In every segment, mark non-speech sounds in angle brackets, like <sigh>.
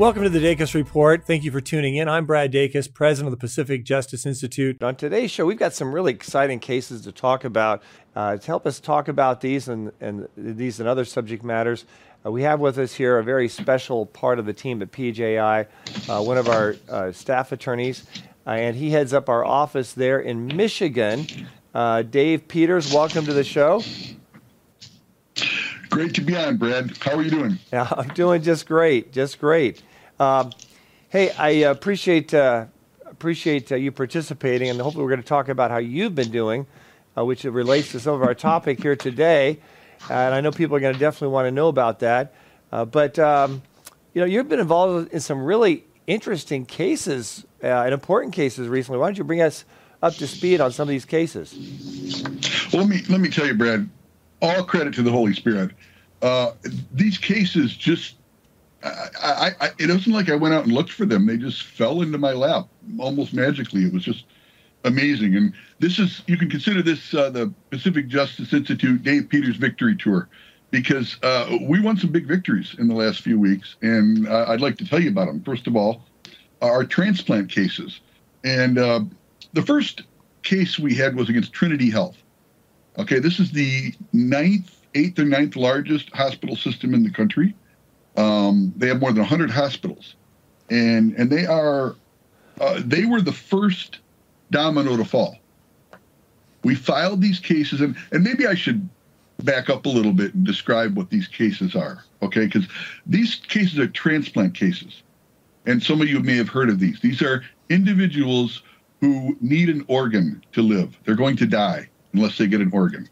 Welcome to the Dacus Report. Thank you for tuning in. I'm Brad Dacus, president of the Pacific Justice Institute. On today's show, we've got some really exciting cases to talk about. Uh, to help us talk about these and, and these and other subject matters, uh, we have with us here a very special part of the team at PJI, uh, one of our uh, staff attorneys, uh, and he heads up our office there in Michigan. Uh, Dave Peters, welcome to the show. Great to be on, Brad. How are you doing? Yeah, <laughs> I'm doing just great, just great. Um, hey, I appreciate uh, appreciate uh, you participating, and hopefully we're going to talk about how you've been doing, uh, which relates to some of our topic here today. and I know people are going to definitely want to know about that. Uh, but um, you know, you've been involved in some really interesting cases uh, and important cases recently. Why don't you bring us up to speed on some of these cases? Well, let me let me tell you, Brad all credit to the Holy Spirit. Uh, these cases just, I, I, it wasn't like I went out and looked for them. They just fell into my lap almost magically. It was just amazing. And this is, you can consider this uh, the Pacific Justice Institute Dave Peters Victory Tour because uh, we won some big victories in the last few weeks. And uh, I'd like to tell you about them. First of all, our transplant cases. And uh, the first case we had was against Trinity Health. Okay, this is the ninth, eighth or ninth largest hospital system in the country. Um, they have more than 100 hospitals, and and they are uh, they were the first domino to fall. We filed these cases, and and maybe I should back up a little bit and describe what these cases are. Okay, because these cases are transplant cases, and some of you may have heard of these. These are individuals who need an organ to live. They're going to die unless they get an organ.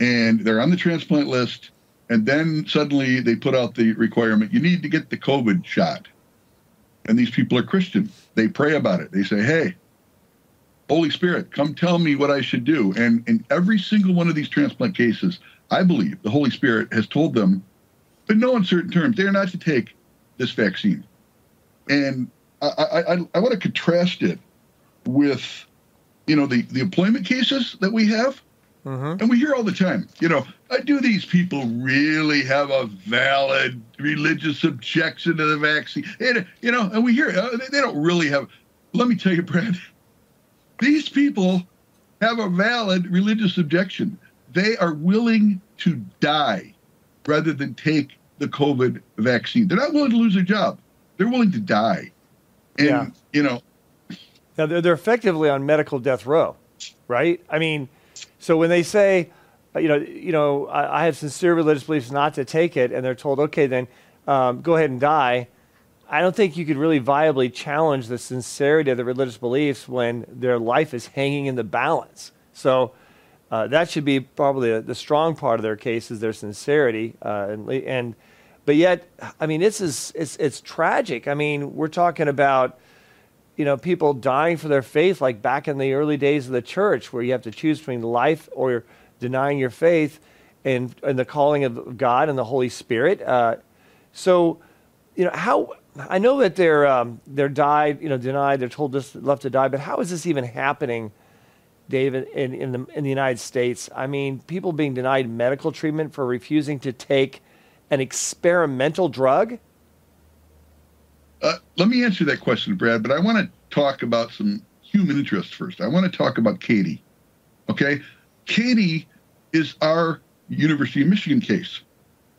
And they're on the transplant list. And then suddenly they put out the requirement you need to get the COVID shot. And these people are Christian. They pray about it. They say, hey, Holy Spirit, come tell me what I should do. And in every single one of these transplant cases, I believe the Holy Spirit has told them, in no uncertain terms, they are not to take this vaccine. And I, I, I, I want to contrast it with you know, the, the employment cases that we have. Mm-hmm. And we hear all the time, you know, uh, do these people really have a valid religious objection to the vaccine? And, you know, and we hear uh, they, they don't really have. Let me tell you, Brad, <laughs> these people have a valid religious objection. They are willing to die rather than take the COVID vaccine. They're not willing to lose their job. They're willing to die. And, yeah. you know, now they're, they're effectively on medical death row, right? I mean, so when they say, uh, you know, you know, I, I have sincere religious beliefs not to take it, and they're told, okay, then um, go ahead and die. I don't think you could really viably challenge the sincerity of the religious beliefs when their life is hanging in the balance. So uh, that should be probably a, the strong part of their case is their sincerity, uh, and, and but yet, I mean, this is it's it's tragic. I mean, we're talking about you know, people dying for their faith, like back in the early days of the church, where you have to choose between life or denying your faith and, and the calling of God and the Holy Spirit. Uh, so, you know, how I know that they're um, they're died, you know, denied, they're told this left to die, but how is this even happening, David, in, in the in the United States? I mean, people being denied medical treatment for refusing to take an experimental drug. Uh, let me answer that question, Brad, but I want to talk about some human interest first. I want to talk about Katie. Okay? Katie is our University of Michigan case.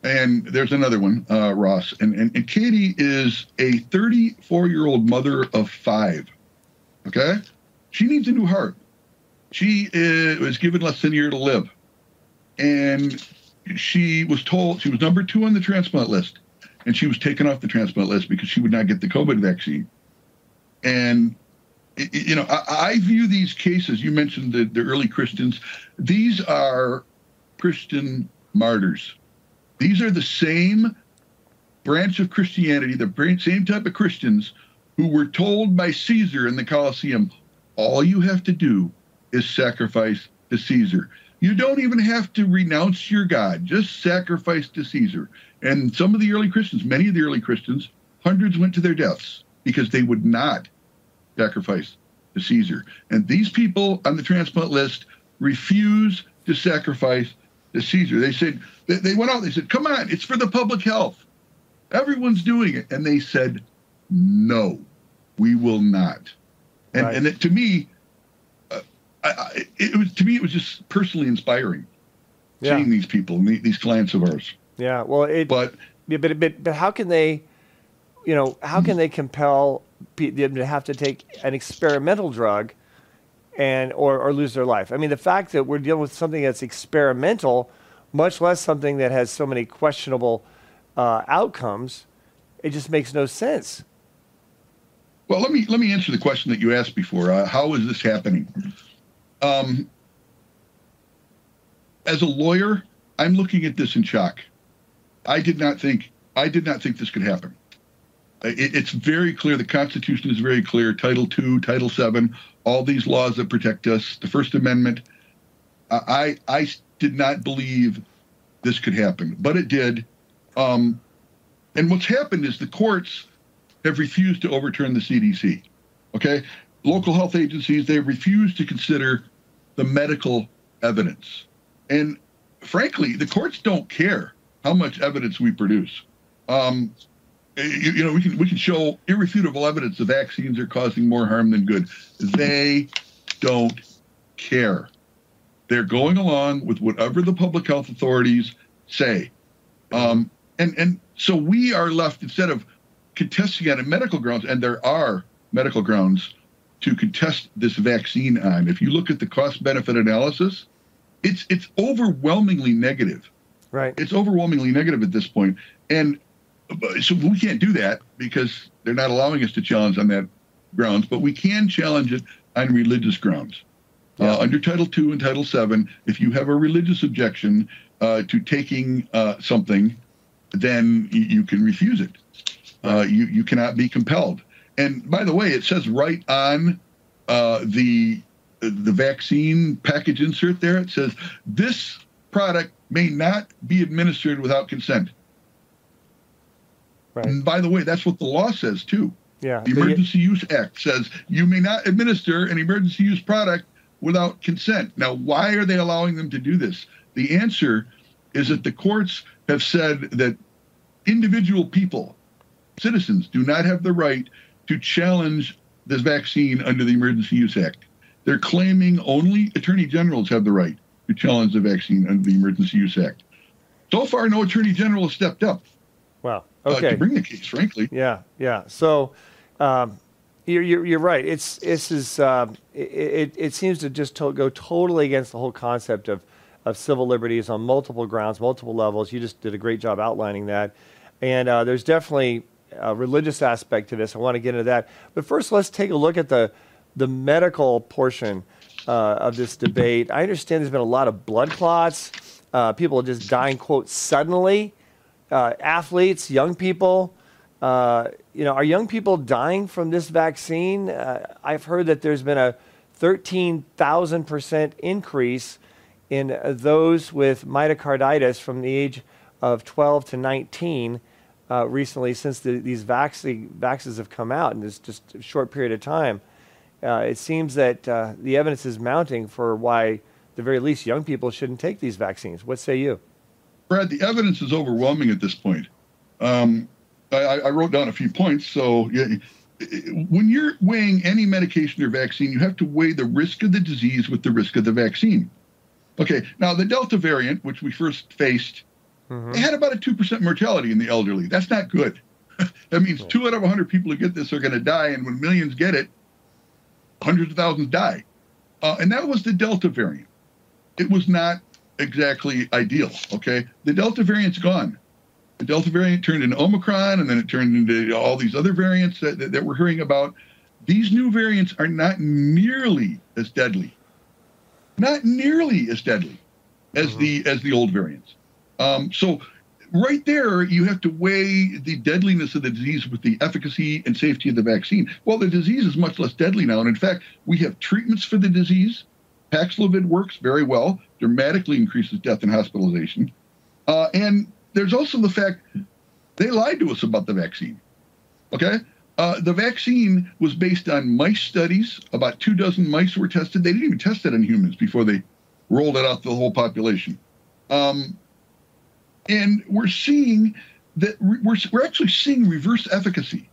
And there's another one, uh, Ross. And, and, and Katie is a 34 year old mother of five. Okay? She needs a new heart. She is, was given less than a year to live. And she was told she was number two on the transplant list and she was taken off the transplant list because she would not get the COVID vaccine. And you know, I, I view these cases. You mentioned the, the early Christians; these are Christian martyrs. These are the same branch of Christianity, the same type of Christians who were told by Caesar in the Colosseum, all you have to do is sacrifice to Caesar. You don't even have to renounce your God, just sacrifice to Caesar. And some of the early Christians, many of the early Christians, hundreds went to their deaths because they would not sacrifice to Caesar. And these people on the transplant list refuse to sacrifice to Caesar. They said, they went out, they said, come on, it's for the public health. Everyone's doing it. And they said, no, we will not. And, right. and it, to me, uh, I, I, it was to me it was just personally inspiring yeah. seeing these people these clients of ours. Yeah, well, it, but yeah, but but but how can they, you know, how can they compel them to have to take an experimental drug, and or or lose their life? I mean, the fact that we're dealing with something that's experimental, much less something that has so many questionable uh, outcomes, it just makes no sense. Well, let me let me answer the question that you asked before. Uh, how is this happening? Um, as a lawyer, I'm looking at this in shock. I did not think I did not think this could happen. It, it's very clear. The Constitution is very clear. Title II, Title VII, all these laws that protect us, the First Amendment. I I did not believe this could happen, but it did. Um, and what's happened is the courts have refused to overturn the CDC. Okay? Local health agencies, they refuse to consider the medical evidence. And frankly, the courts don't care how much evidence we produce. Um, you, you, know, we can we can show irrefutable evidence the vaccines are causing more harm than good. They don't care. They're going along with whatever the public health authorities say. Um, and and so we are left instead of contesting on medical grounds, and there are medical grounds to contest this vaccine on. If you look at the cost benefit analysis, it's it's overwhelmingly negative. Right. It's overwhelmingly negative at this point. And so we can't do that because they're not allowing us to challenge on that grounds, but we can challenge it on religious grounds. Uh, yeah. Uh, under Title II and Title VII, if you have a religious objection uh, to taking uh, something, then you, you, can refuse it. Uh, you you cannot be compelled. And by the way, it says right on uh, the the vaccine package insert there. It says this product may not be administered without consent. Right. And by the way, that's what the law says too. Yeah. The Emergency Use Act says you may not administer an emergency use product without consent. Now, why are they allowing them to do this? The answer is that the courts have said that individual people citizens do not have the right to challenge this vaccine under the Emergency Use Act. They're claiming only attorney generals have the right to challenge the vaccine under the Emergency Use Act. So far, no attorney general has stepped up. Wow. Okay. Uh, to bring the case, frankly. Yeah. Yeah. So. Um, you're, you're, you're, right. It's this is uh, it, it, it, seems to just to go totally against the whole concept of of civil liberties on multiple grounds, multiple levels. You just did a great job outlining that, and uh, there's definitely a religious aspect to this. I want to get into that. But first, let's take a look at the, the medical portion uh, of this debate. I understand there's been a lot of blood clots, uh, people are just dying, quote, suddenly. Uh, athletes, young people. Uh, you know, are young people dying from this vaccine? Uh, I've heard that there's been a 13,000% increase in those with myocarditis from the age of 12 to 19 uh, recently since the, these vaccine, vaccines have come out in this just short period of time. Uh, it seems that uh, the evidence is mounting for why, the very least, young people shouldn't take these vaccines. What say you? Brad, the evidence is overwhelming at this point. Um, I, I, wrote down a few points. So, yeah, when you're weighing any medication or vaccine, you have to weigh the risk of the disease with the risk of the vaccine. Okay, now the Delta variant, which we first faced Mm-hmm. They had about a 2% mortality in the elderly. That's not good. <laughs> that means two out of 100 people who get this are going to die. And when millions get it, hundreds of thousands die. Uh, and that was the Delta variant. It was not exactly ideal. Okay. The Delta variant's gone. The Delta variant turned into Omicron and then it turned into all these other variants that, that, that we're hearing about. These new variants are not nearly as deadly. Not nearly as deadly as mm-hmm. the as the old variants. Um, so right there, you have to weigh the deadliness of the disease with the efficacy and safety of the vaccine. Well, the disease is much less deadly now. And in fact, we have treatments for the disease. Paxlovid works very well, dramatically increases death and hospitalization. Uh, and there's also the fact they lied to us about the vaccine. Okay? Uh, the vaccine was based on mice studies. About two dozen mice were tested. They didn't even test it on humans before they rolled it out to the whole population. Um, and we're seeing that we're, we're actually seeing reverse efficacy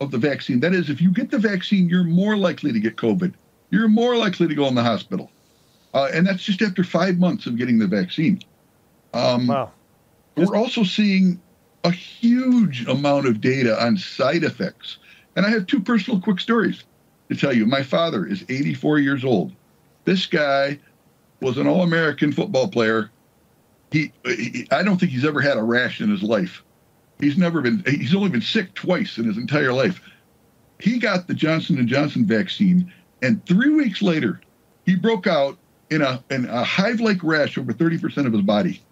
of the vaccine. That is, if you get the vaccine, you're more likely to get COVID. You're more likely to go in the hospital. Uh, and that's just after five months of getting the vaccine. Um, wow. We're also seeing a huge amount of data on side effects. And I have two personal quick stories to tell you. My father is 84 years old. This guy was an All American football player he, he, I don't think he's ever had a rash in his life. He's never been. He's only been sick twice in his entire life. He got the Johnson and Johnson vaccine, and three weeks later, he broke out in a in a hive-like rash over 30% of his body,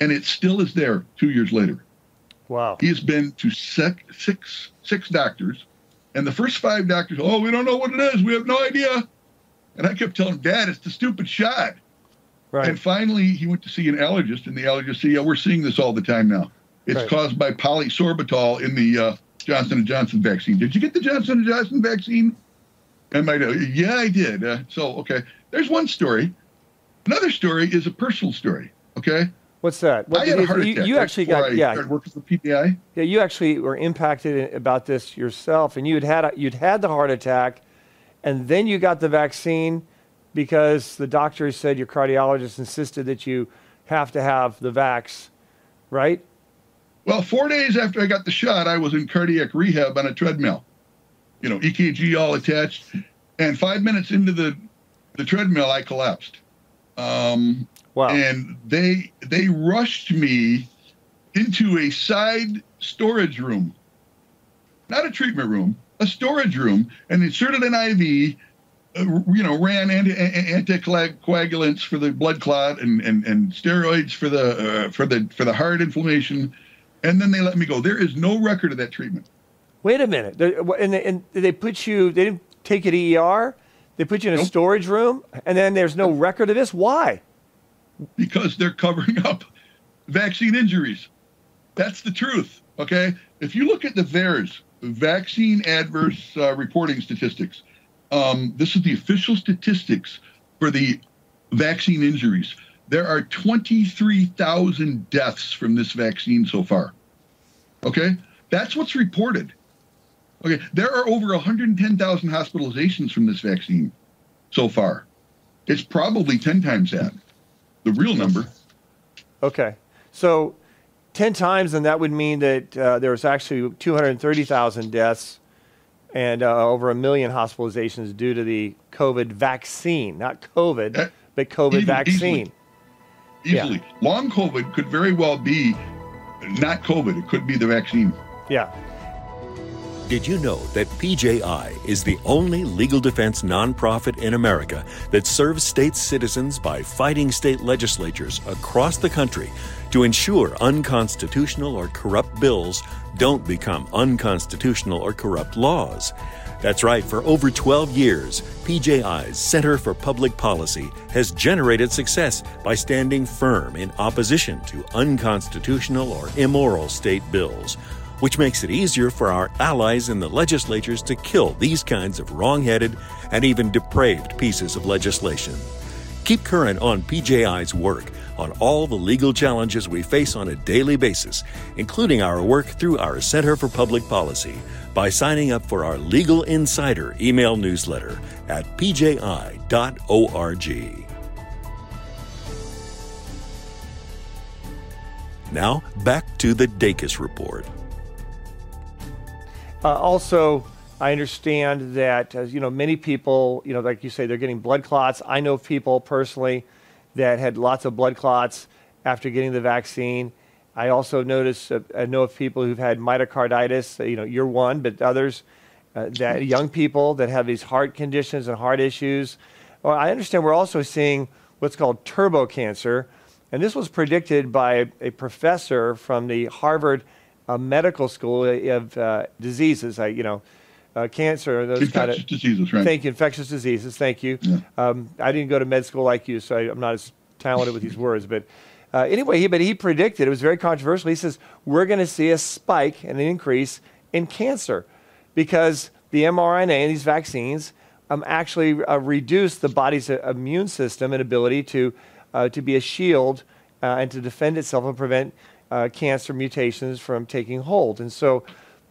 and it still is there two years later. Wow. He has been to six six doctors, and the first five doctors, oh, we don't know what it is. We have no idea. And I kept telling him, Dad, it's the stupid shot. Right. And finally, he went to see an allergist, and the allergist said, "Yeah, we're seeing this all the time now. It's right. caused by polysorbitol in the uh, Johnson and Johnson vaccine. Did you get the Johnson and Johnson vaccine?" And my, yeah, I did. Uh, so, okay, there's one story. Another story is a personal story. Okay. What's that? What, I had a heart attack. You, you actually got I yeah. working for PJI. Yeah, you actually were impacted about this yourself, and you had had a, you'd had the heart attack, and then you got the vaccine because the doctor said your cardiologist insisted that you have to have the vax, right? Well, four days after I got the shot, I was in cardiac rehab on a treadmill. You know, EKG all attached, and five minutes into the the treadmill, I collapsed. Um, wow! And they they rushed me into a side storage room, not a treatment room, a storage room, and inserted an IV uh, you know, ran anti- anticoagulants for the blood clot and, and, and steroids for the uh, for the for the heart inflammation, and then they let me go. There is no record of that treatment. Wait a minute, and they, and they put you. They didn't take you to ER. They put you in a nope. storage room, and then there's no record of this. Why? Because they're covering up vaccine injuries. That's the truth. Okay, if you look at the VAERS, vaccine adverse uh, reporting statistics um, this is the official statistics for the vaccine injuries. There are 23,000 deaths from this vaccine so far. Okay? That's what's reported. Okay, there are over 110,000 hospitalizations from this vaccine so far. It's probably 10 times that, the real number. Okay. So 10 times, then that would mean that uh, there was actually 230,000 deaths and uh, over a million hospitalizations due to the COVID vaccine, not COVID, uh, but COVID even, vaccine. Easily. easily. Yeah. Long COVID could very well be not COVID, it could be the vaccine. Yeah. Did you know that PJI is the only legal defense nonprofit in America that serves state citizens by fighting state legislatures across the country to ensure unconstitutional or corrupt bills don't become unconstitutional or corrupt laws? That's right, for over 12 years, PJI's Center for Public Policy has generated success by standing firm in opposition to unconstitutional or immoral state bills which makes it easier for our allies in the legislatures to kill these kinds of wrong headed and even depraved pieces of legislation. Keep current on PJI's work on all the legal challenges we face on a daily basis, including our work through our Center for Public Policy, by signing up for our Legal Insider email newsletter at pji.org. Now, back to the Dacus Report. Uh, also, I understand that uh, you know many people, you know, like you say, they're getting blood clots. I know people personally that had lots of blood clots after getting the vaccine. I also notice, uh, I know of people who've had myocarditis. Uh, you know, you're one, but others uh, that young people that have these heart conditions and heart issues. Well, I understand we're also seeing what's called turbo cancer, And this was predicted by a professor from the Harvard uh, Medical School of uh, Diseases, you know, uh, cancer, those kind of diseases, right? Thank you, infectious diseases. Thank you. Yeah. Um, I didn't go to med school like you, so I, am not as talented with these words. But uh, anyway, he but he predicted it was very controversial. He says we're going to see a spike and an increase in cancer because the mRNA and these vaccines um, actually uh, reduce the body's uh, immune system and ability to uh, to be a shield uh, and to defend itself and prevent cancer mutations from taking hold. And so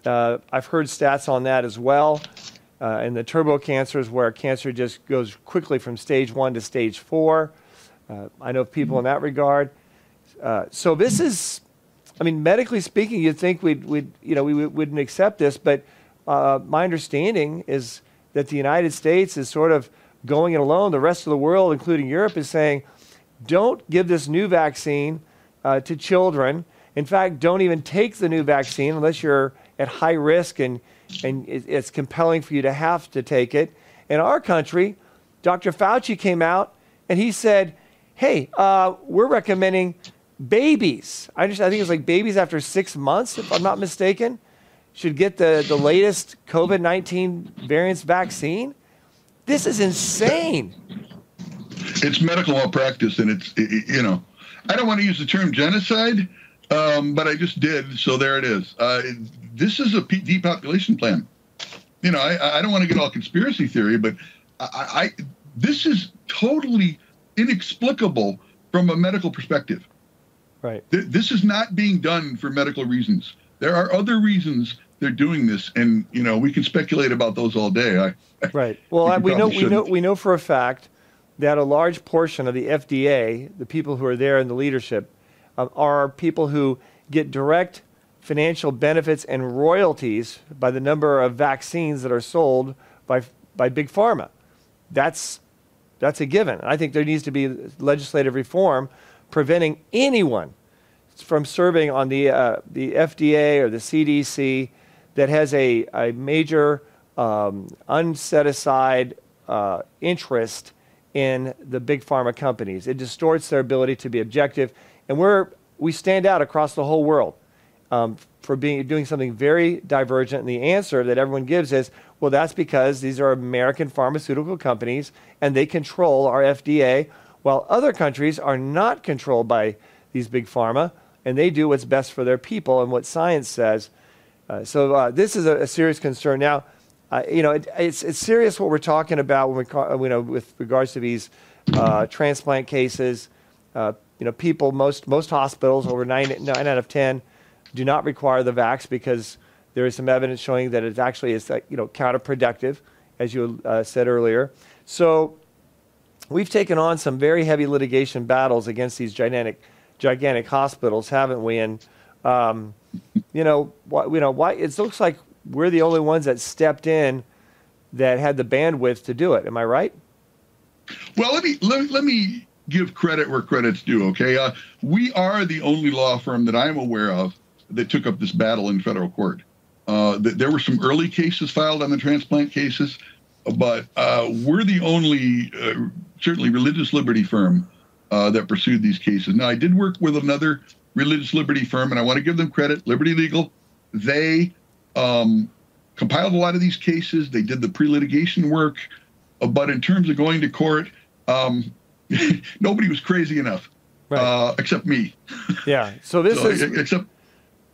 uh, I've heard stats on that as well. Uh, and the turbo cancers, where cancer just goes quickly from stage one to stage four. Uh, I know people in that regard. Uh, so this is, I mean, medically speaking, you'd think we'd, we'd you know, we wouldn't accept this, but uh, my understanding is that the United States is sort of going it alone. The rest of the world, including Europe, is saying, don't give this new vaccine uh, to children. In fact, don't even take the new vaccine unless you're at high risk and, and it's compelling for you to have to take it. In our country, Dr. Fauci came out and he said, hey, uh, we're recommending babies. I, just, I think it's like babies after six months, if I'm not mistaken, should get the, the latest COVID 19 variants vaccine. This is insane. It's medical malpractice, and it's, it, you know, I don't want to use the term genocide, um, but I just did, so there it is. Uh, this is a depopulation plan. You know, I, I don't want to get all conspiracy theory, but I, I this is totally inexplicable from a medical perspective. Right. Th- this is not being done for medical reasons. There are other reasons they're doing this, and you know we can speculate about those all day. I, right. Well, <laughs> I, we know shouldn't. we know we know for a fact that a large portion of the FDA, the people who are there in the leadership, uh, are people who get direct financial benefits and royalties by the number of vaccines that are sold by, by big pharma. That's, that's a given. I think there needs to be legislative reform preventing anyone from serving on the, uh, the FDA or the CDC that has a, a major um, unset aside uh, interest in the big pharma companies. It distorts their ability to be objective. And we're, we stand out across the whole world um, for being doing something very divergent. And the answer that everyone gives is, well, that's because these are American pharmaceutical companies and they control our FDA, while other countries are not controlled by these big pharma and they do what's best for their people and what science says. Uh, so uh, this is a, a, serious concern. Now, uh, you know, it, it's, it's serious what we're talking about when we, you know, with regards to these uh, transplant cases. Uh, you know, people, most most hospitals, over nine nine out of ten do not require the vax because there is some evidence showing that it actually is you know counterproductive, as you uh, said earlier. So we've taken on some very heavy litigation battles against these gigantic gigantic hospitals, haven't we? And um, you know, you know, why it looks like we're the only ones that stepped in that had the bandwidth to do it. Am I right? Well, let me let, let me give credit where credit's due. Okay, uh, we are the only law firm that I'm aware of that took up this battle in federal court. Uh, th- there were some early cases filed on the transplant cases, but uh, we're the only, uh, certainly, religious liberty firm uh, that pursued these cases. Now, I did work with another religious liberty firm, and I want to give them credit, Liberty Legal. They um, compiled a lot of these cases. They did the pre-litigation work, uh, but in terms of going to court, um, <laughs> nobody was crazy enough, right. Uh, except me. <laughs> Yeah. So this so, is except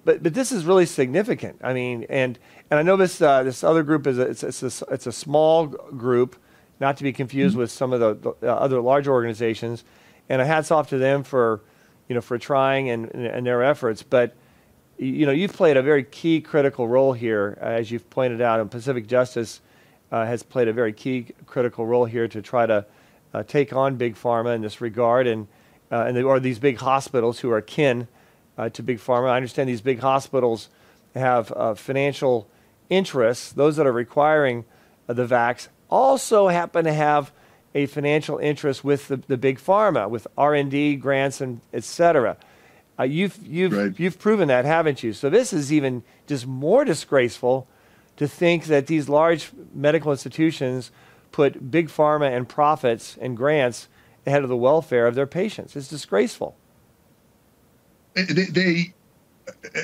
but but this is really significant. I mean, and and I know this uh, this other group is a, it's it's a, it's a small group, not to be confused mm-hmm. with some of the, the, other large organizations. And a hats off to them for, you know, for trying and and their efforts. But you know, you've played a very key critical role here, uh, as you've pointed out, and Pacific Justice uh, has played a very key critical role here to try to uh, take on big pharma in this regard, and uh, and or these big hospitals who are kin uh, to big pharma. I understand these big hospitals have uh, financial interests. Those that are requiring the vax also happen to have a financial interest with the, the big pharma, with R and D grants and et cetera. Uh, you've you've right. you've proven that, haven't you? So this is even just more disgraceful to think that these large medical institutions put big pharma and profits and grants ahead of the welfare of their patients. It's disgraceful. they, they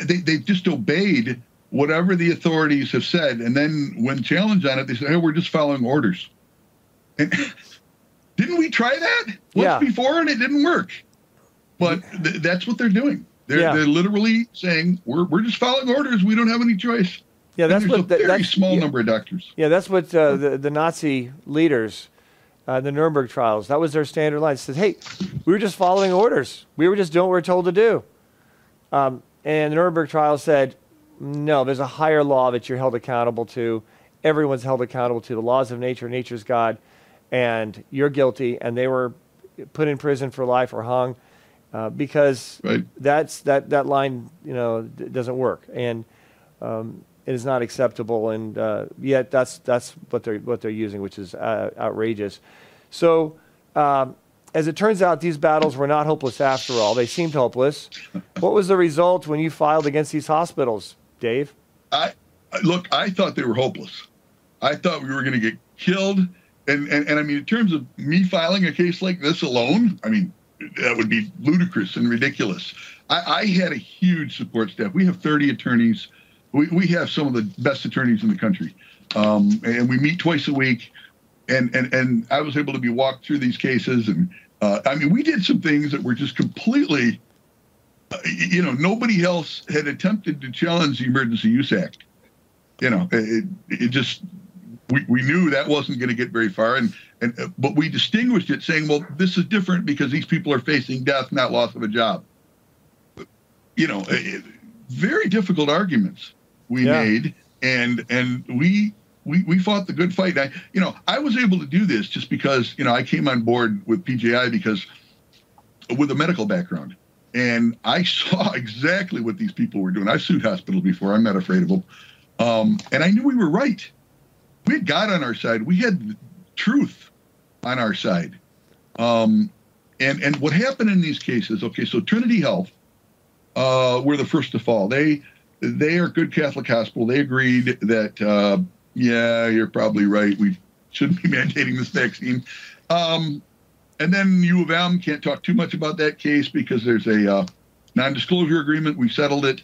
they they just obeyed whatever the authorities have said, and then when challenged on it, they say, "Hey, we're just following orders." And <laughs> didn't we try that once Yeah. before and it didn't work? But th- that's what they're doing. They're, Yeah. they're literally saying, "We're we're just following orders. We don't have any choice." Yeah, that's what a that- very small yeah, number of doctors. Yeah, that's what uh, the the Nazi leaders, uh, the Nuremberg trials. That was their standard line. It says, "Hey, we were just following orders. We were just doing what we were told to do." Um, and the Nuremberg trial said, "No, there's a higher law that you're held accountable to. Everyone's held accountable to the laws of nature. Nature's God, and you're guilty." And they were put in prison for life or hung uh, because Right. that's that that line you know d- doesn't work and um, it is not acceptable and uh, yet that's that's what they're what they're using which is uh, outrageous so um, as it turns out these battles were not hopeless after all they seemed hopeless what was the result when you filed against these hospitals dave I I- look. I thought they were hopeless. I thought we were going to get killed. And, and and I mean, in terms of me filing a case like this alone, I mean, that would be ludicrous and ridiculous. I, I had a huge support staff. We have 30 attorneys. We, we have some of the best attorneys in the country, um, and we meet twice a week. And and and I was able to be walked through these cases, and uh, I mean, we did some things that were just completely uh, you know, nobody else had attempted to challenge the Emergency Use Act. You know, it, it just we, we knew that wasn't going to get very far, and and but we distinguished it, saying, well, this is different because these people are facing death, not loss of a job. You know, very difficult arguments we Yeah. made, and and we. We, we fought the good fight. I, you know, I was able to do this just because, you know, I came on board with PJI because with a medical background and I <laughs> saw exactly what these people were doing. I've sued hospitals before. I'm not afraid of them. Um, and I knew we were right. We had God on our side. We had truth on our side. Um, and and what happened in these cases? Okay, so Trinity Health uh, were the first to fall. They they are good Catholic hospital. They agreed that uh, yeah, you're probably right. We shouldn't be <laughs> mandating this vaccine. Um, and then U of M can't talk too much about that case because there's a uh, non-disclosure agreement. We settled it.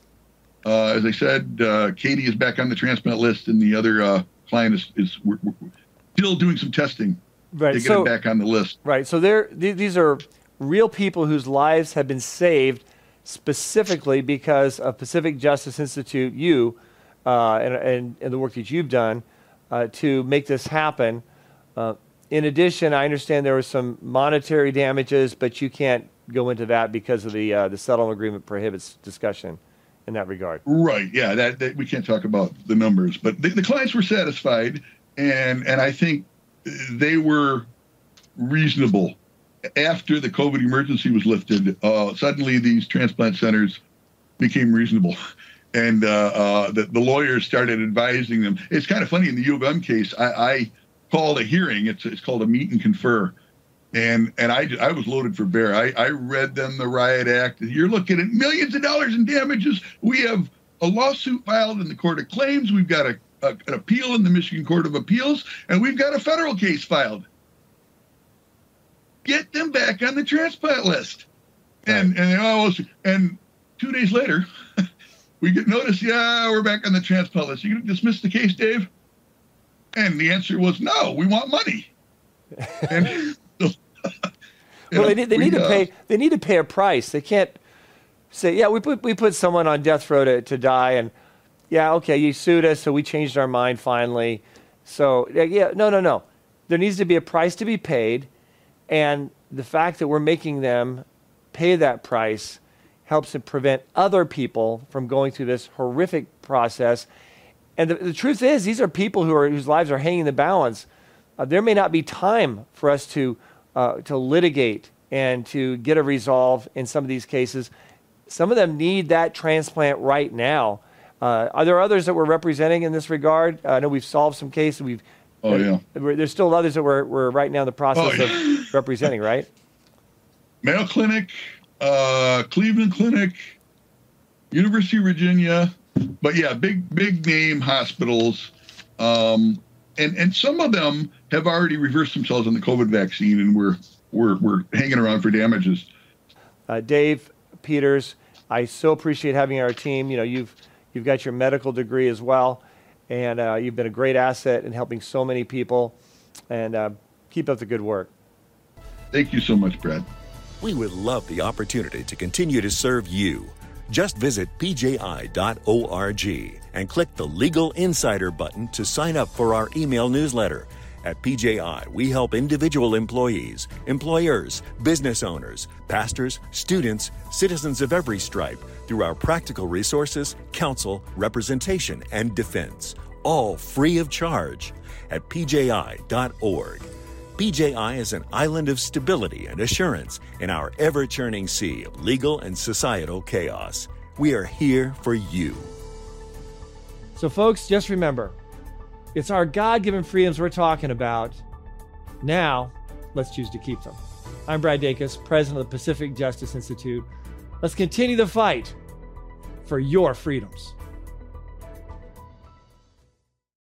Uh, as I said, uh, Katie is back on the transplant list, and the other uh, client is, is we're, we're still doing some testing right to get so him back on the list. Right. So they're, th- these are real people whose lives have been saved specifically because of Pacific Justice Institute, you, uh, and, and, and the work that you've done uh, to make this happen. Uh, in addition, I understand there were some monetary damages, but you can't go into that because of the uh, the settlement agreement prohibits discussion in that regard. Right. Yeah. That, that we can't talk about the numbers, but the, the clients were satisfied, and and I think they were reasonable. After the COVID emergency was lifted, uh, suddenly these transplant centers became reasonable, <laughs> and uh, uh, the, the lawyers started advising them. It's kind of funny in the U of M case. I, I called a hearing. It's it's called a meet and confer, and and I I was loaded for bear. I I read them the riot act. You're looking at millions of dollars in damages. We have a lawsuit filed in the court of claims. We've got a, a an appeal in the Michigan Court of Appeals, and we've got a federal case filed. Get them back on the transplant list. And and oh, they almost and two days later, <laughs> we get notice. Yeah, we're back on the transplant list. You gonna dismiss the case, Dave? And the answer was no. We want money. <laughs> And well, they need, they we, need to uh, pay. They need to pay a price. They can't say, "Yeah, we put we put someone on death row to, to die," and yeah, okay, you sued us, so we changed our mind finally. So yeah, yeah, no, no, no. There needs to be a price to be paid, and the fact that we're making them pay that price helps to prevent other people from going through this horrific process. And the, the truth is, these are people who are whose lives are hanging in the balance. Uh, there may not be time for us to uh, to litigate and to get a resolve in some of these cases. Some of them need that transplant right now. Uh, are there others that we're representing in this regard? Uh, I know we've solved some cases. We've Oh, yeah. there's still others that we're, we're right now in the process Oh, yeah. of representing, right? <laughs> Mayo Clinic, uh, Cleveland Clinic, University of Virginia, but yeah, big big name hospitals, um, and and some of them have already reversed themselves on the COVID vaccine, and we're we're we're hanging around for damages. Uh, Dave Peters, I so appreciate having our team. You know, you've you've got your medical degree as well, and uh, you've been a great asset in helping so many people. And uh, keep up the good work. Thank you so much, Brad. We would love the opportunity to continue to serve you. Just visit pji.org and click the Legal Insider button to sign up for our email newsletter. At PJI, we help individual employees, employers, business owners, pastors, students, citizens of every stripe through our practical resources, counsel, representation, and defense, all free of charge at pji.org. PJI is an island of stability and assurance in our ever churning sea of legal and societal chaos. We are here for you. So, folks, just remember it's our God given freedoms we're talking about. Now, let's choose to keep them. I'm Brad Dacus, president of the Pacific Justice Institute. Let's continue the fight for your freedoms.